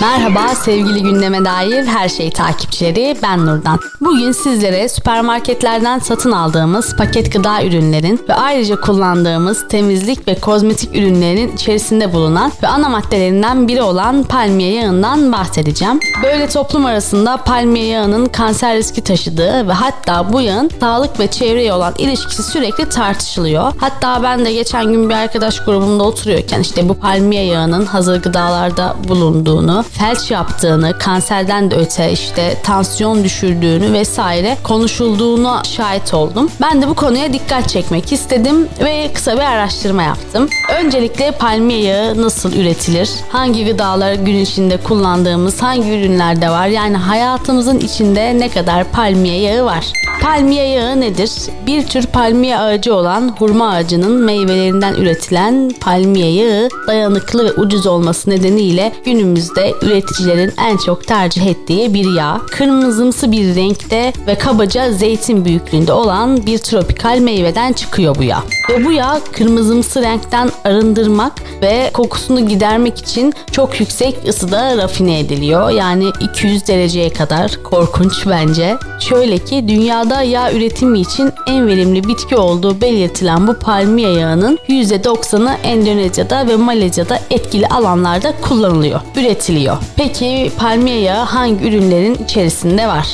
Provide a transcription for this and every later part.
Merhaba sevgili gündeme dair her şey takipçileri ben Nurdan. Bugün sizlere süpermarketlerden satın aldığımız paket gıda ürünlerin ve ayrıca kullandığımız temizlik ve kozmetik ürünlerin içerisinde bulunan ve ana maddelerinden biri olan palmiye yağından bahsedeceğim. Böyle toplum arasında palmiye yağının kanser riski taşıdığı ve hatta bu yağın sağlık ve çevreye olan ilişkisi sürekli tartışılıyor. Hatta ben de geçen gün bir arkadaş grubumda oturuyorken işte bu palmiye yağının hazır gıdalarda bulunduğunu, felç yaptığını, kanserden de öte işte tansiyon düşürdüğünü vesaire konuşulduğuna şahit oldum. Ben de bu konuya dikkat çekmek istedim ve kısa bir araştırma yaptım. Öncelikle palmiye yağı nasıl üretilir? Hangi gıdalar gün içinde kullandığımız hangi ürünlerde var? Yani hayatımızın içinde ne kadar palmiye yağı var? Palmiye yağı nedir? Bir tür palmiye ağacı olan hurma ağacının meyvelerinden üretilen palmiye yağı dayanıklı ve ucuz olması nedeniyle günümüzde üreticilerin en çok tercih ettiği bir yağ. Kırmızımsı bir renkte ve kabaca zeytin büyüklüğünde olan bir tropikal meyveden çıkıyor bu yağ. Ve bu yağ kırmızımsı renkten arındırmak ve kokusunu gidermek için çok yüksek ısıda rafine ediliyor. Yani 200 dereceye kadar korkunç bence. Şöyle ki dünyada yağ üretimi için en verimli bitki olduğu belirtilen bu palmiye yağının %90'ı Endonezya'da ve Malezya'da etkili alanlarda kullanılıyor, üretiliyor. Peki palmiye yağı hangi ürünlerin içerisinde var?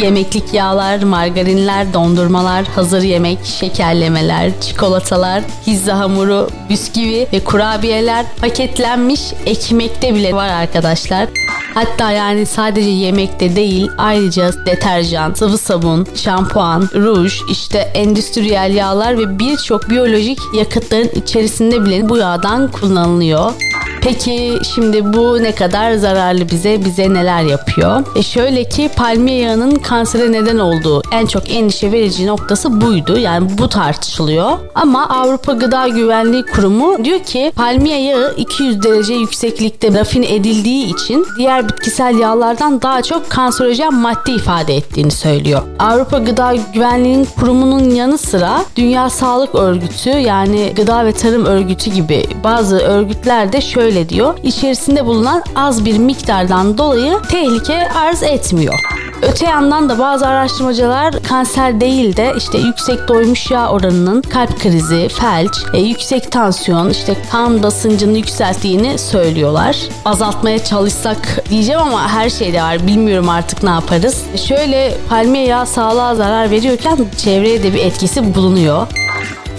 Yemeklik yağlar, margarinler, dondurmalar, hazır yemek, şekerlemeler, çikolatalar, pizza hamuru, bisküvi ve kurabiyeler, paketlenmiş ekmekte bile var arkadaşlar. Hatta yani sadece yemekte değil ayrıca deterjan, sıvı sabun, şampuan, ruj, işte endüstriyel yağlar ve birçok biyolojik yakıtların içerisinde bile bu yağdan kullanılıyor. Peki şimdi bu ne kadar zararlı bize, bize neler yapıyor? E şöyle ki palmiye yağının kansere neden olduğu en çok endişe verici noktası buydu. Yani bu tartışılıyor. Ama Avrupa Gıda Güvenliği Kurumu diyor ki palmiye yağı 200 derece yükseklikte rafine edildiği için diğer bitkisel yağlardan daha çok kanserojen madde ifade ettiğini söylüyor. Avrupa Gıda Güvenliği Kurumu'nun yanı sıra Dünya Sağlık Örgütü yani Gıda ve Tarım Örgütü gibi bazı örgütler de şöyle şöyle diyor. İçerisinde bulunan az bir miktardan dolayı tehlike arz etmiyor. Öte yandan da bazı araştırmacılar kanser değil de işte yüksek doymuş yağ oranının kalp krizi, felç, e, yüksek tansiyon, işte kan basıncını yükselttiğini söylüyorlar. Azaltmaya çalışsak diyeceğim ama her şeyde var. Bilmiyorum artık ne yaparız. Şöyle palmiye yağı sağlığa zarar veriyorken çevreye de bir etkisi bulunuyor.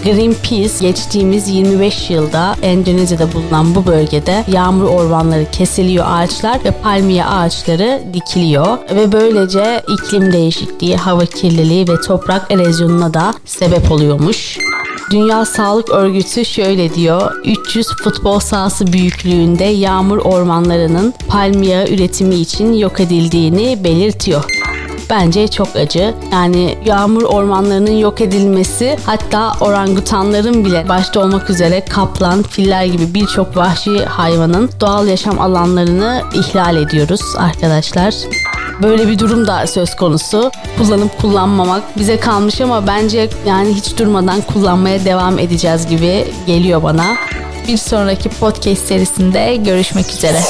Greenpeace geçtiğimiz 25 yılda Endonezya'da bulunan bu bölgede yağmur ormanları kesiliyor ağaçlar ve palmiye ağaçları dikiliyor ve böylece iklim değişikliği, hava kirliliği ve toprak erozyonuna da sebep oluyormuş. Dünya Sağlık Örgütü şöyle diyor. 300 futbol sahası büyüklüğünde yağmur ormanlarının palmiye üretimi için yok edildiğini belirtiyor bence çok acı. Yani yağmur ormanlarının yok edilmesi hatta orangutanların bile başta olmak üzere kaplan, filler gibi birçok vahşi hayvanın doğal yaşam alanlarını ihlal ediyoruz arkadaşlar. Böyle bir durum da söz konusu. Kullanıp kullanmamak bize kalmış ama bence yani hiç durmadan kullanmaya devam edeceğiz gibi geliyor bana. Bir sonraki podcast serisinde görüşmek üzere.